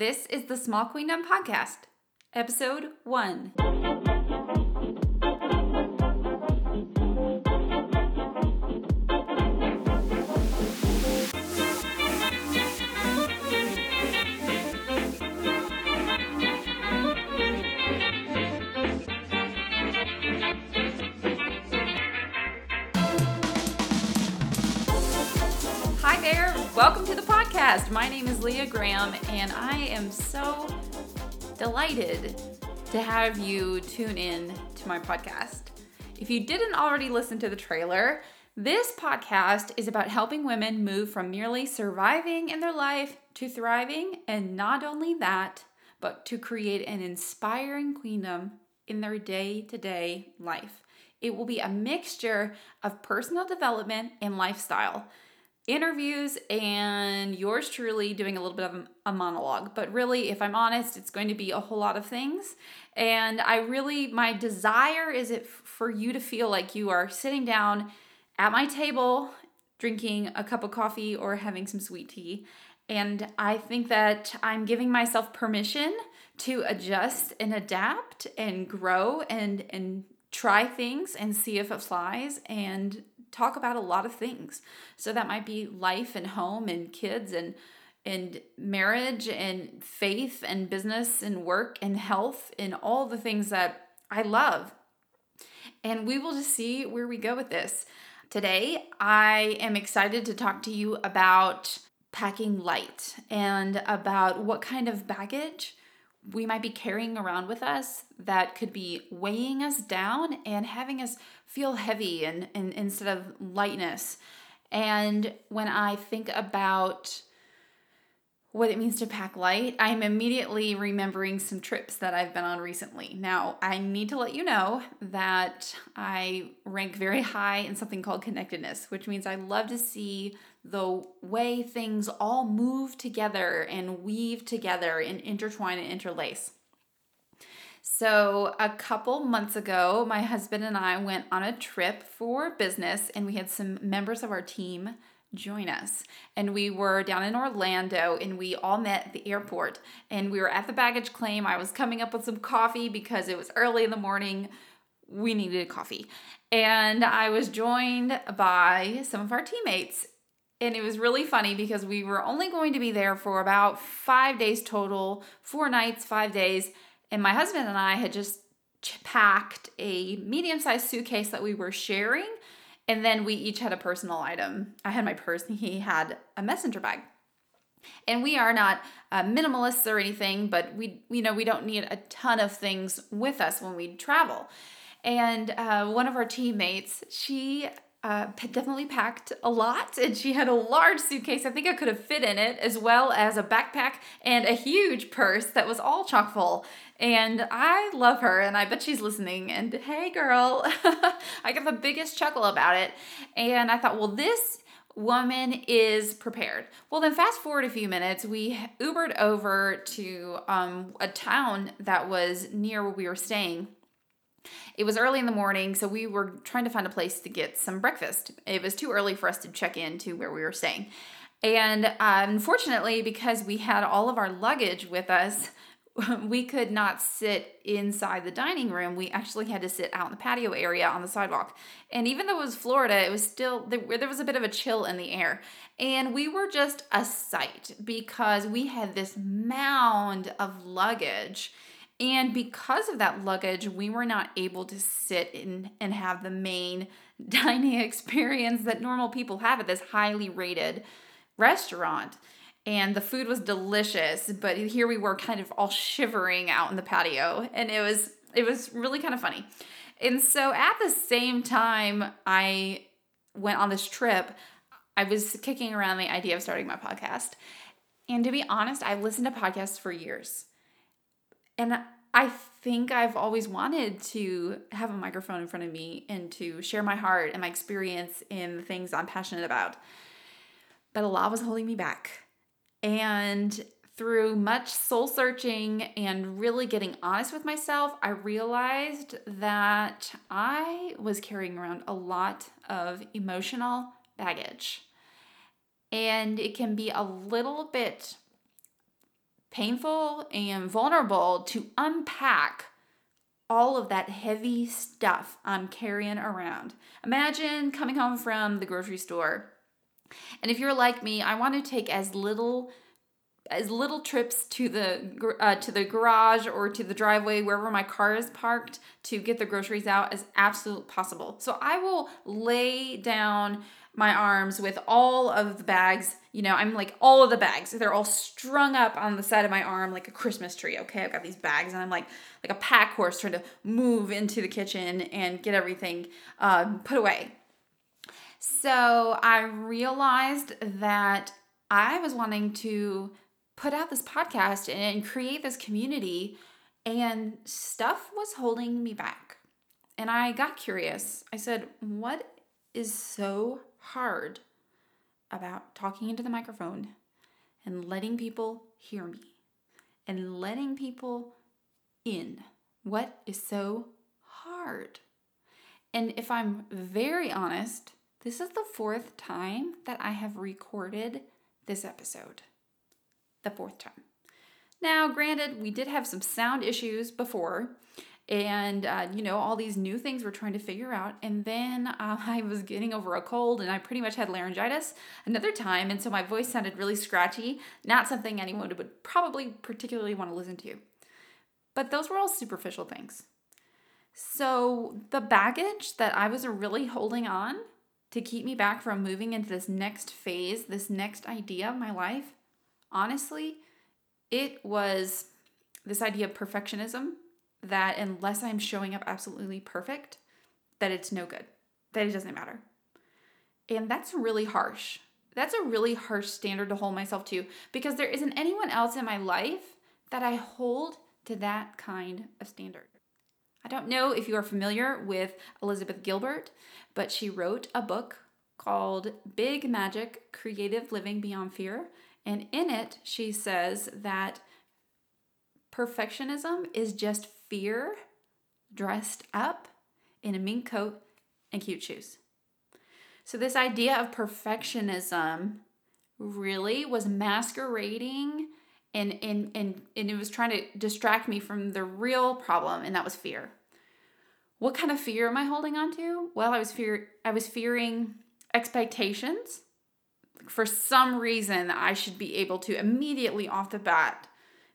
This is the Small Queendom Podcast, Episode 1. Podcast. My name is Leah Graham, and I am so delighted to have you tune in to my podcast. If you didn't already listen to the trailer, this podcast is about helping women move from merely surviving in their life to thriving, and not only that, but to create an inspiring queendom in their day to day life. It will be a mixture of personal development and lifestyle interviews and yours truly doing a little bit of a monologue. But really, if I'm honest, it's going to be a whole lot of things. And I really, my desire is it for you to feel like you are sitting down at my table, drinking a cup of coffee or having some sweet tea. And I think that I'm giving myself permission to adjust and adapt and grow and and try things and see if it flies and talk about a lot of things. So that might be life and home and kids and and marriage and faith and business and work and health and all the things that I love. And we will just see where we go with this. Today, I am excited to talk to you about packing light and about what kind of baggage we might be carrying around with us that could be weighing us down and having us feel heavy and, and instead of lightness. And when I think about what it means to pack light, I'm immediately remembering some trips that I've been on recently. Now, I need to let you know that I rank very high in something called connectedness, which means I love to see the way things all move together and weave together and intertwine and interlace. So, a couple months ago, my husband and I went on a trip for business, and we had some members of our team join us. And we were down in Orlando and we all met at the airport. And we were at the baggage claim. I was coming up with some coffee because it was early in the morning. We needed coffee. And I was joined by some of our teammates. And it was really funny because we were only going to be there for about five days total, four nights, five days. And my husband and I had just packed a medium sized suitcase that we were sharing and then we each had a personal item. I had my purse, and he had a messenger bag. And we are not uh, minimalists or anything, but we, you know, we don't need a ton of things with us when we travel. And uh, one of our teammates, she uh, definitely packed a lot and she had a large suitcase. I think I could have fit in it, as well as a backpack and a huge purse that was all chock full. And I love her and I bet she's listening. And hey, girl, I got the biggest chuckle about it. And I thought, well, this woman is prepared. Well, then fast forward a few minutes, we Ubered over to um, a town that was near where we were staying it was early in the morning, so we were trying to find a place to get some breakfast. It was too early for us to check in to where we were staying. And uh, unfortunately, because we had all of our luggage with us, we could not sit inside the dining room. We actually had to sit out in the patio area on the sidewalk. And even though it was Florida, it was still, there, there was a bit of a chill in the air. And we were just a sight because we had this mound of luggage and because of that luggage, we were not able to sit in and have the main dining experience that normal people have at this highly rated restaurant. And the food was delicious, but here we were kind of all shivering out in the patio and it was it was really kind of funny. And so at the same time I went on this trip, I was kicking around the idea of starting my podcast. And to be honest, I've listened to podcasts for years. And I think I've always wanted to have a microphone in front of me and to share my heart and my experience in the things I'm passionate about. But a lot was holding me back. And through much soul searching and really getting honest with myself, I realized that I was carrying around a lot of emotional baggage. And it can be a little bit painful and vulnerable to unpack all of that heavy stuff I'm carrying around. Imagine coming home from the grocery store. And if you're like me, I want to take as little as little trips to the uh, to the garage or to the driveway wherever my car is parked to get the groceries out as absolute possible. So I will lay down my arms with all of the bags. You know, I'm like all of the bags. They're all strung up on the side of my arm like a Christmas tree. Okay, I've got these bags, and I'm like like a pack horse trying to move into the kitchen and get everything um, put away. So I realized that I was wanting to put out this podcast and create this community, and stuff was holding me back. And I got curious. I said, What is so hard about talking into the microphone and letting people hear me and letting people in? What is so hard? And if I'm very honest, this is the fourth time that I have recorded this episode the fourth time. Now, granted, we did have some sound issues before, and uh, you know all these new things we're trying to figure out. And then uh, i was getting over a cold and i pretty much had laryngitis another time. And so my voice sounded really scratchy not something anyone would probably particularly want to listen to. But those were all superficial things. So the baggage that i was really holding on to keep me back from moving into this next phase this next idea of my life honestly, it was this idea of perfectionism that unless I'm showing up absolutely perfect, that it's no good, that it doesn't matter. And that's really harsh. That's a really harsh standard to hold myself to because there isn't anyone else in my life that I hold to that kind of standard. I don't know if you are familiar with Elizabeth Gilbert, but she wrote a book called Big Magic Creative Living Beyond Fear. And in it, she says that perfectionism is just fear dressed up in a mink coat and cute shoes. So, this idea of perfectionism really was masquerading and, and, and, and it was trying to distract me from the real problem, and that was fear. What kind of fear am I holding on to? Well, I was fear I was fearing expectations for some reason I should be able to immediately off the bat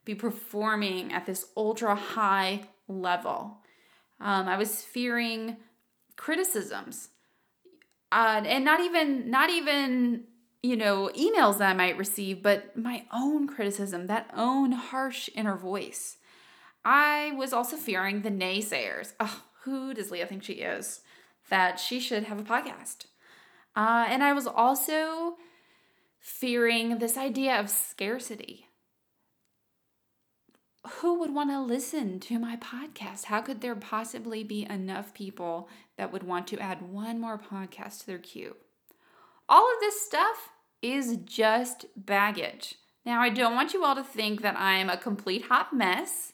be performing at this ultra high level. Um, I was fearing criticisms, uh, and not even not even you know emails that I might receive, but my own criticism, that own harsh inner voice. I was also fearing the naysayers. Oh, who does Leah think she is? That she should have a podcast. Uh, and I was also fearing this idea of scarcity. Who would want to listen to my podcast? How could there possibly be enough people that would want to add one more podcast to their queue? All of this stuff is just baggage. Now, I don't want you all to think that I'm a complete hot mess.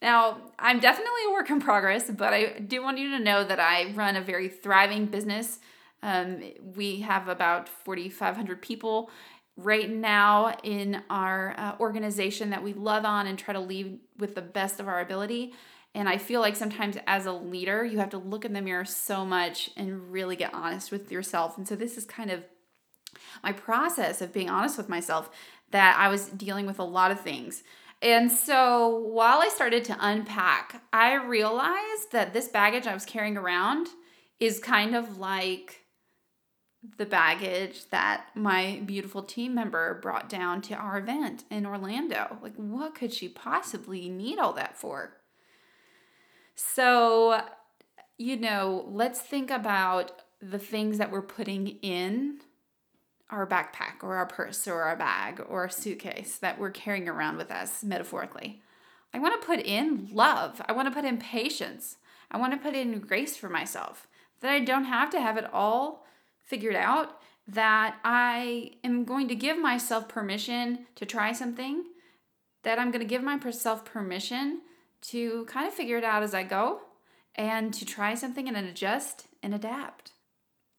Now, I'm definitely a work in progress, but I do want you to know that I run a very thriving business um, we have about 4,500 people right now in our uh, organization that we love on and try to lead with the best of our ability. And I feel like sometimes as a leader, you have to look in the mirror so much and really get honest with yourself. And so this is kind of my process of being honest with myself that I was dealing with a lot of things. And so while I started to unpack, I realized that this baggage I was carrying around is kind of like the baggage that my beautiful team member brought down to our event in Orlando. Like, what could she possibly need all that for? So, you know, let's think about the things that we're putting in our backpack or our purse or our bag or our suitcase that we're carrying around with us, metaphorically. I want to put in love. I want to put in patience. I want to put in grace for myself. That I don't have to have it all figured out that I am going to give myself permission to try something, that I'm going to give myself permission to kind of figure it out as I go and to try something and adjust and adapt.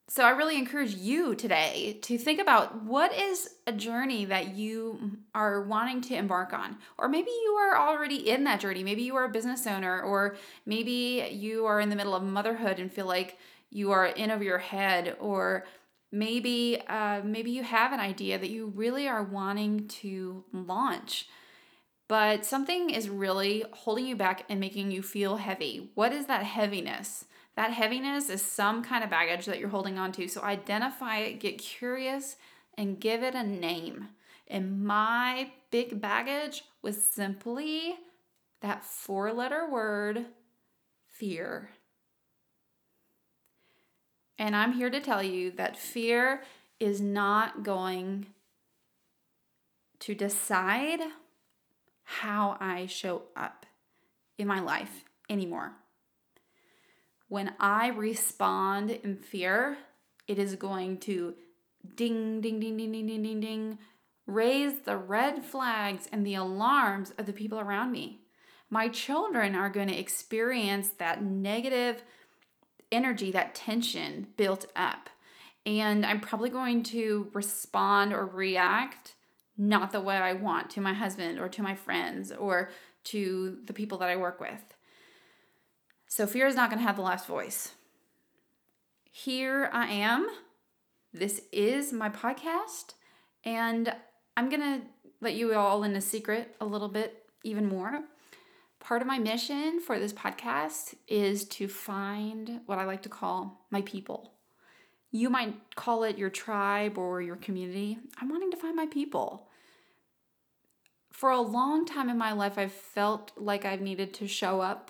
So I really encourage you today to think about what is a journey that you are wanting to embark on. Or maybe you are already in that journey. Maybe you are a business owner, or maybe you are in the middle of motherhood and feel like you are in over your head, or maybe uh, maybe you have an idea that you really are wanting to launch but something is really holding you back and making you feel heavy. What is that heaviness? That heaviness is some kind of baggage that you're holding on to. So identify it, get curious, and give it a name. And my big baggage was simply that four letter word fear. And I'm here to tell you that fear is not going to decide how I show up in my life anymore. When I respond in fear, it is going to ding, ding, ding, ding, ding, ding, ding, ding, raise the red flags and the alarms of the people around me. My children are going to experience that negative energy, that tension built up. And I'm probably going to respond or react not the way I want to my husband or to my friends or to the people that I work with. So fear is not going to have the last voice. Here I am. This is my podcast, and I'm going to let you all in a secret a little bit even more. Part of my mission for this podcast is to find what I like to call my people. You might call it your tribe or your community. I'm wanting to find my people for a long time in my life, I've felt like I've needed to show up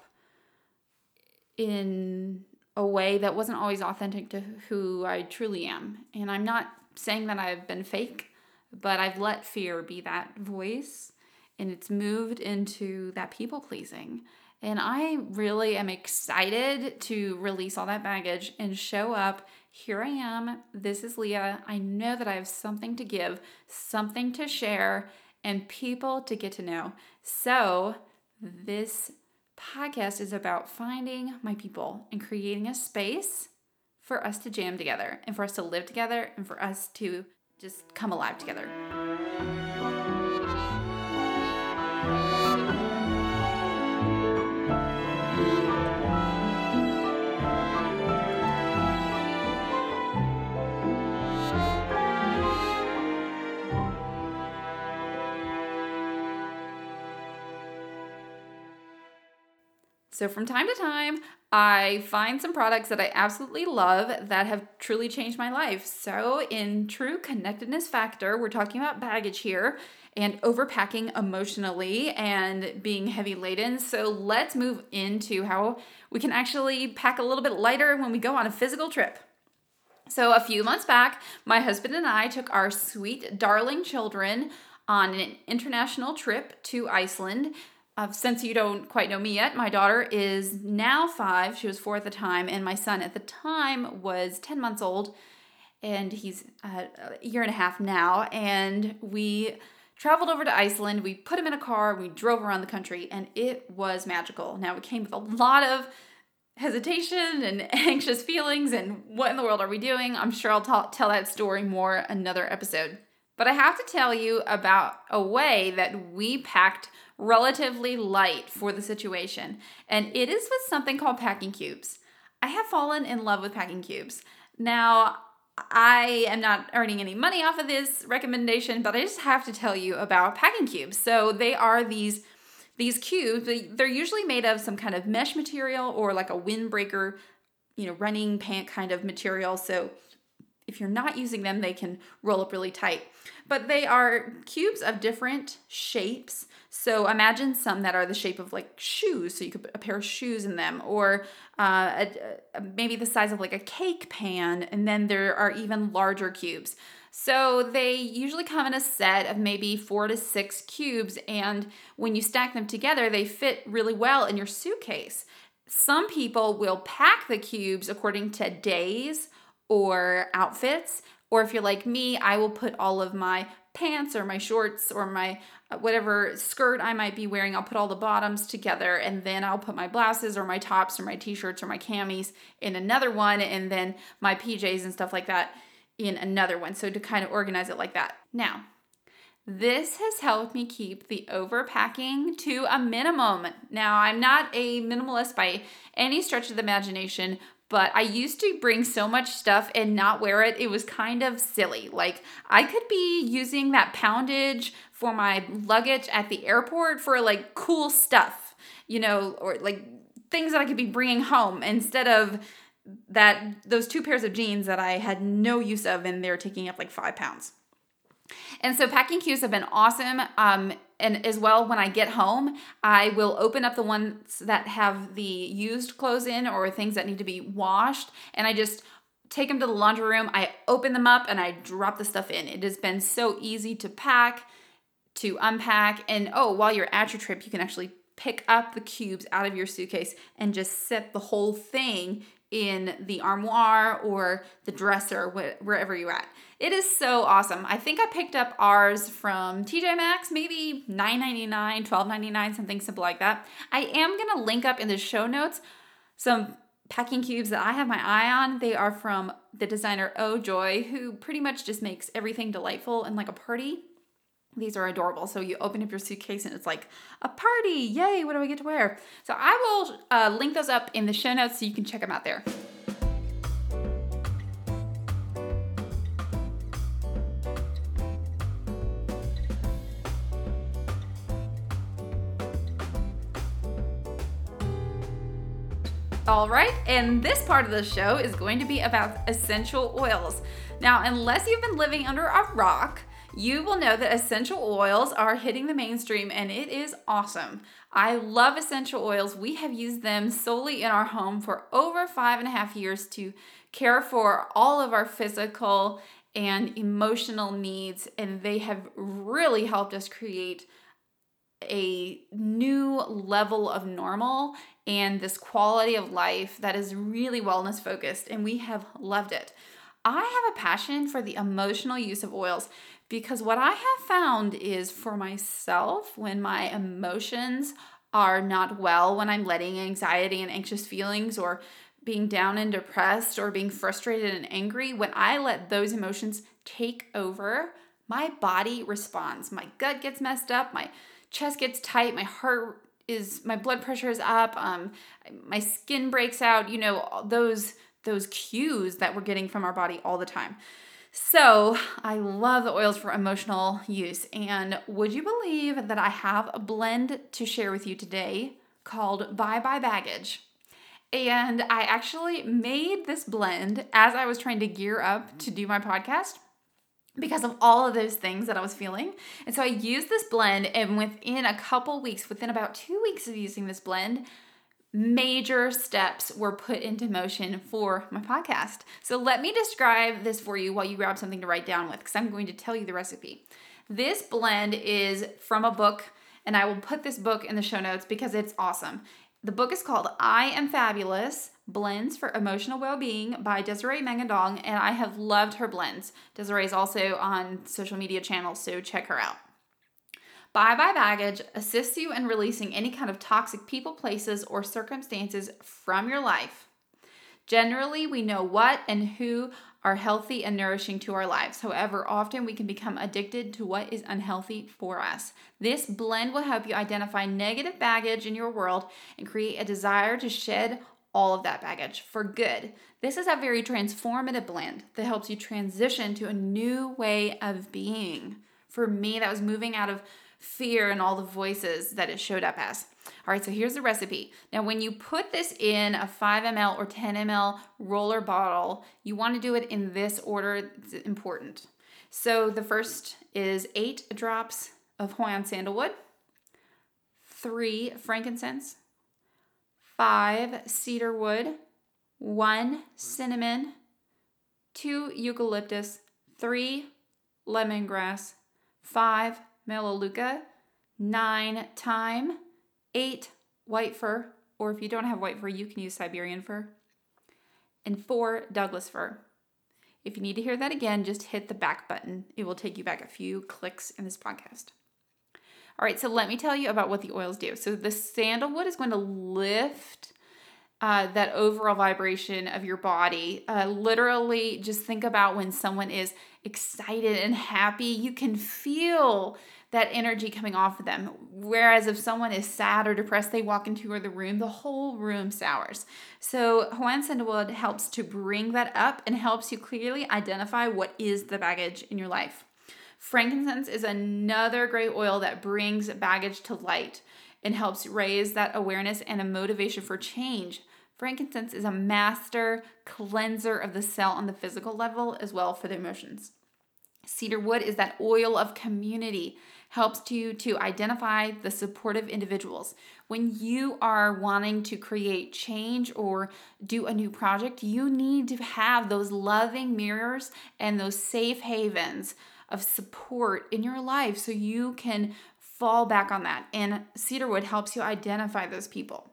in a way that wasn't always authentic to who I truly am. And I'm not saying that I've been fake, but I've let fear be that voice and it's moved into that people pleasing. And I really am excited to release all that baggage and show up. Here I am. This is Leah. I know that I have something to give, something to share, and people to get to know. So, this podcast is about finding my people and creating a space for us to jam together and for us to live together and for us to just come alive together. So, from time to time, I find some products that I absolutely love that have truly changed my life. So, in true connectedness factor, we're talking about baggage here and overpacking emotionally and being heavy laden. So, let's move into how we can actually pack a little bit lighter when we go on a physical trip. So, a few months back, my husband and I took our sweet, darling children on an international trip to Iceland uh, since you don't quite know me yet, my daughter is now five. She was four at the time, and my son at the time was 10 months old, and he's uh, a year and a half now. And we traveled over to Iceland. We put him in a car, we drove around the country, and it was magical. Now, it came with a lot of hesitation and anxious feelings, and what in the world are we doing? I'm sure I'll t- tell that story more another episode. But I have to tell you about a way that we packed relatively light for the situation, and it is with something called packing cubes. I have fallen in love with packing cubes. Now, I am not earning any money off of this recommendation, but I just have to tell you about packing cubes. So they are these these cubes. They're usually made of some kind of mesh material or like a windbreaker, you know, running pant kind of material. So if you're not using them, they can roll up really tight. But they are cubes of different shapes. So imagine some that are the shape of like shoes. So you could put a pair of shoes in them, or uh, a, a, maybe the size of like a cake pan. And then there are even larger cubes. So they usually come in a set of maybe four to six cubes. And when you stack them together, they fit really well in your suitcase. Some people will pack the cubes according to days or outfits. Or if you're like me, I will put all of my pants or my shorts or my uh, whatever skirt I might be wearing. I'll put all the bottoms together and then I'll put my blouses or my tops or my t shirts or my camis in another one and then my PJs and stuff like that in another one. So to kind of organize it like that. Now, this has helped me keep the overpacking to a minimum. Now, I'm not a minimalist by any stretch of the imagination, but I used to bring so much stuff and not wear it. It was kind of silly. Like, I could be using that poundage for my luggage at the airport for like cool stuff, you know, or like things that I could be bringing home instead of that those two pairs of jeans that I had no use of and they're taking up like five pounds. And so packing cubes have been awesome. Um, and as well, when I get home, I will open up the ones that have the used clothes in or things that need to be washed, and I just take them to the laundry room. I open them up and I drop the stuff in. It has been so easy to pack, to unpack, and oh, while you're at your trip, you can actually pick up the cubes out of your suitcase and just set the whole thing in the armoire or the dresser, wherever you're at. It is so awesome. I think I picked up ours from TJ Maxx, maybe $9.99, $12.99, something simple like that. I am to link up in the show notes some packing cubes that I have my eye on. They are from the designer Oh Joy, who pretty much just makes everything delightful and like a party. These are adorable. So you open up your suitcase and it's like a party. Yay, what do I get to wear? So I will uh, link those up in the show notes so you can check them out there. All right, and this part of the show is going to be about essential oils. Now, unless you've been living under a rock, you will know that essential oils are hitting the mainstream and it is awesome. I love essential oils. We have used them solely in our home for over five and a half years to care for all of our physical and emotional needs, and they have really helped us create a new level of normal and this quality of life that is really wellness focused, and we have loved it. I have a passion for the emotional use of oils because what I have found is for myself, when my emotions are not well, when I'm letting anxiety and anxious feelings or being down and depressed or being frustrated and angry, when I let those emotions take over, my body responds. My gut gets messed up, my chest gets tight, my heart is my blood pressure is up, um my skin breaks out, you know, those those cues that we're getting from our body all the time. So, I love the oils for emotional use. And would you believe that I have a blend to share with you today called Bye Bye Baggage? And I actually made this blend as I was trying to gear up to do my podcast because of all of those things that I was feeling. And so I used this blend, and within a couple weeks, within about two weeks of using this blend, major steps were put into motion for my podcast. So let me describe this for you while you grab something to write down with, because I'm going to tell you the recipe. This blend is from a book, and I will put this book in the show notes because it's awesome. The book is called I Am Fabulous Blends for Emotional Well-Being by Desiree Mangandog, and I have loved her blends. Desiree is also on social media channels, so check her out. Bye Bye Baggage assists you in releasing any kind of toxic people, places, or circumstances from your life. Generally, we know what and who are healthy and nourishing to our lives. However, often we can become addicted to what is unhealthy for us. This blend will help you identify negative baggage in your world and create a desire to shed all of that baggage for good. This is a very transformative blend that helps you transition to a new way of being. For me, that was moving out of fear and all the voices that it showed up as. All right, so here's the recipe. Now, when you put this in a 5 ml or 10 ml roller bottle, you want to do it in this order. It's important. So the first is eight drops of Hawaiian sandalwood, three frankincense, five cedar wood, one cinnamon, two eucalyptus, three lemongrass, five melaleuca, nine thyme, eight white fir, or if you don't have white fir, you can use Siberian fir, and four Douglas fir. If you need to hear that again, just hit the back button. It will take you back a few clicks in this podcast. All right, so let me tell you about what the oils do. So the sandalwood is going to lift uh, that overall vibration of your body. Uh, literally, just think about when someone is excited and happy, you can feel that energy coming off of them. Whereas if someone is sad or depressed, they walk into the room, the whole room sours. So Hawaiian sandalwood helps to bring that up and helps you clearly identify what is the baggage in your life. Frankincense is another great oil that brings baggage to light and helps raise that awareness and a motivation for change. Frankincense is a master cleanser of the cell on the physical level as well for the emotions. Cedar wood is that oil of community, helps you to identify the supportive individuals. When you are wanting to create change or do a new project, you need to have those loving mirrors and those safe havens of support in your life so you can fall back on that. And cedarwood helps you identify those people.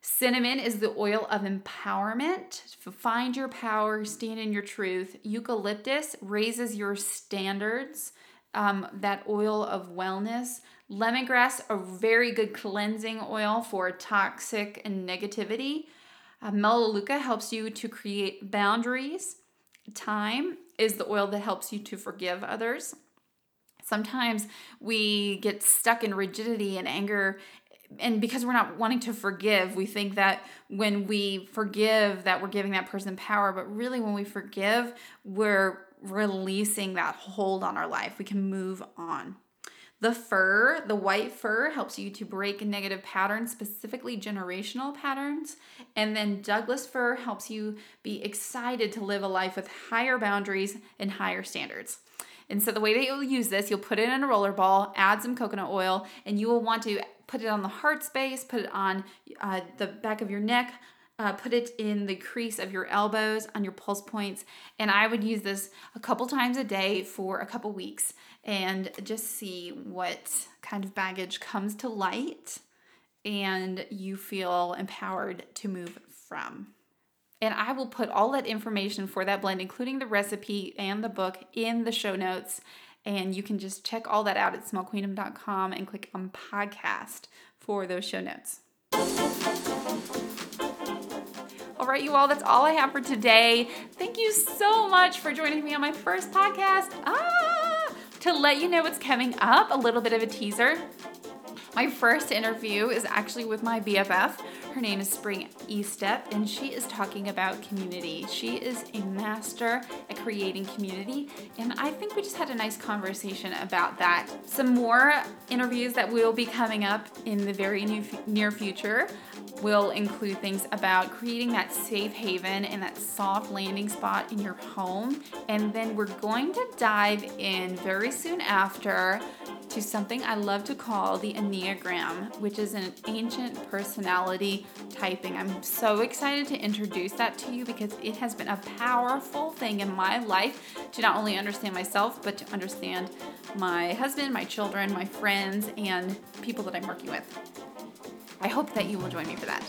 Cinnamon is the oil of empowerment. Find your power, stand in your truth. Eucalyptus raises your standards, um, that oil of wellness. Lemongrass, a very good cleansing oil for toxic and negativity. Uh, Melaleuca helps you to create boundaries. Thyme is the oil that helps you to forgive others. Sometimes we get stuck in rigidity and anger and because we're not wanting to forgive we think that when we forgive that we're giving that person power but really when we forgive we're releasing that hold on our life we can move on the fir, the white fir, helps you to break negative patterns, specifically generational patterns. And then Douglas fir helps you be excited to live a life with higher boundaries and higher standards. And so the way that you'll use this, you'll put it in a roller ball, add some coconut oil, and you will want to put it on the heart space, put it on uh, the back of your neck, uh, put it in the crease of your elbows, on your pulse points. And I would use this a couple times a day for a couple weeks and just see what kind of baggage comes to light and you feel empowered to move from. And I will put all that information for that blend, including the recipe and the book, in the show notes. And you can just check all that out at smallqueendom.com and click on podcast for those show notes. Right, you all, that's all I have for today. Thank you so much for joining me on my first podcast. Ah, to let you know what's coming up, a little bit of a teaser. My first interview is actually with my BFF. Her name is Spring Estep, and she is talking about community. She is a master at creating community, and I think we just had a nice conversation about that. Some more interviews that will be coming up in the very near future will include things about creating that safe haven and that soft landing spot in your home. And then we're going to dive in very soon after to something I love to call the Enneagram, which is an ancient personality typing. I'm so excited to introduce that to you because it has been a powerful thing in my life to not only understand myself, but to understand my husband, my children, my friends, and people that I'm working with. I hope that you will join me for that.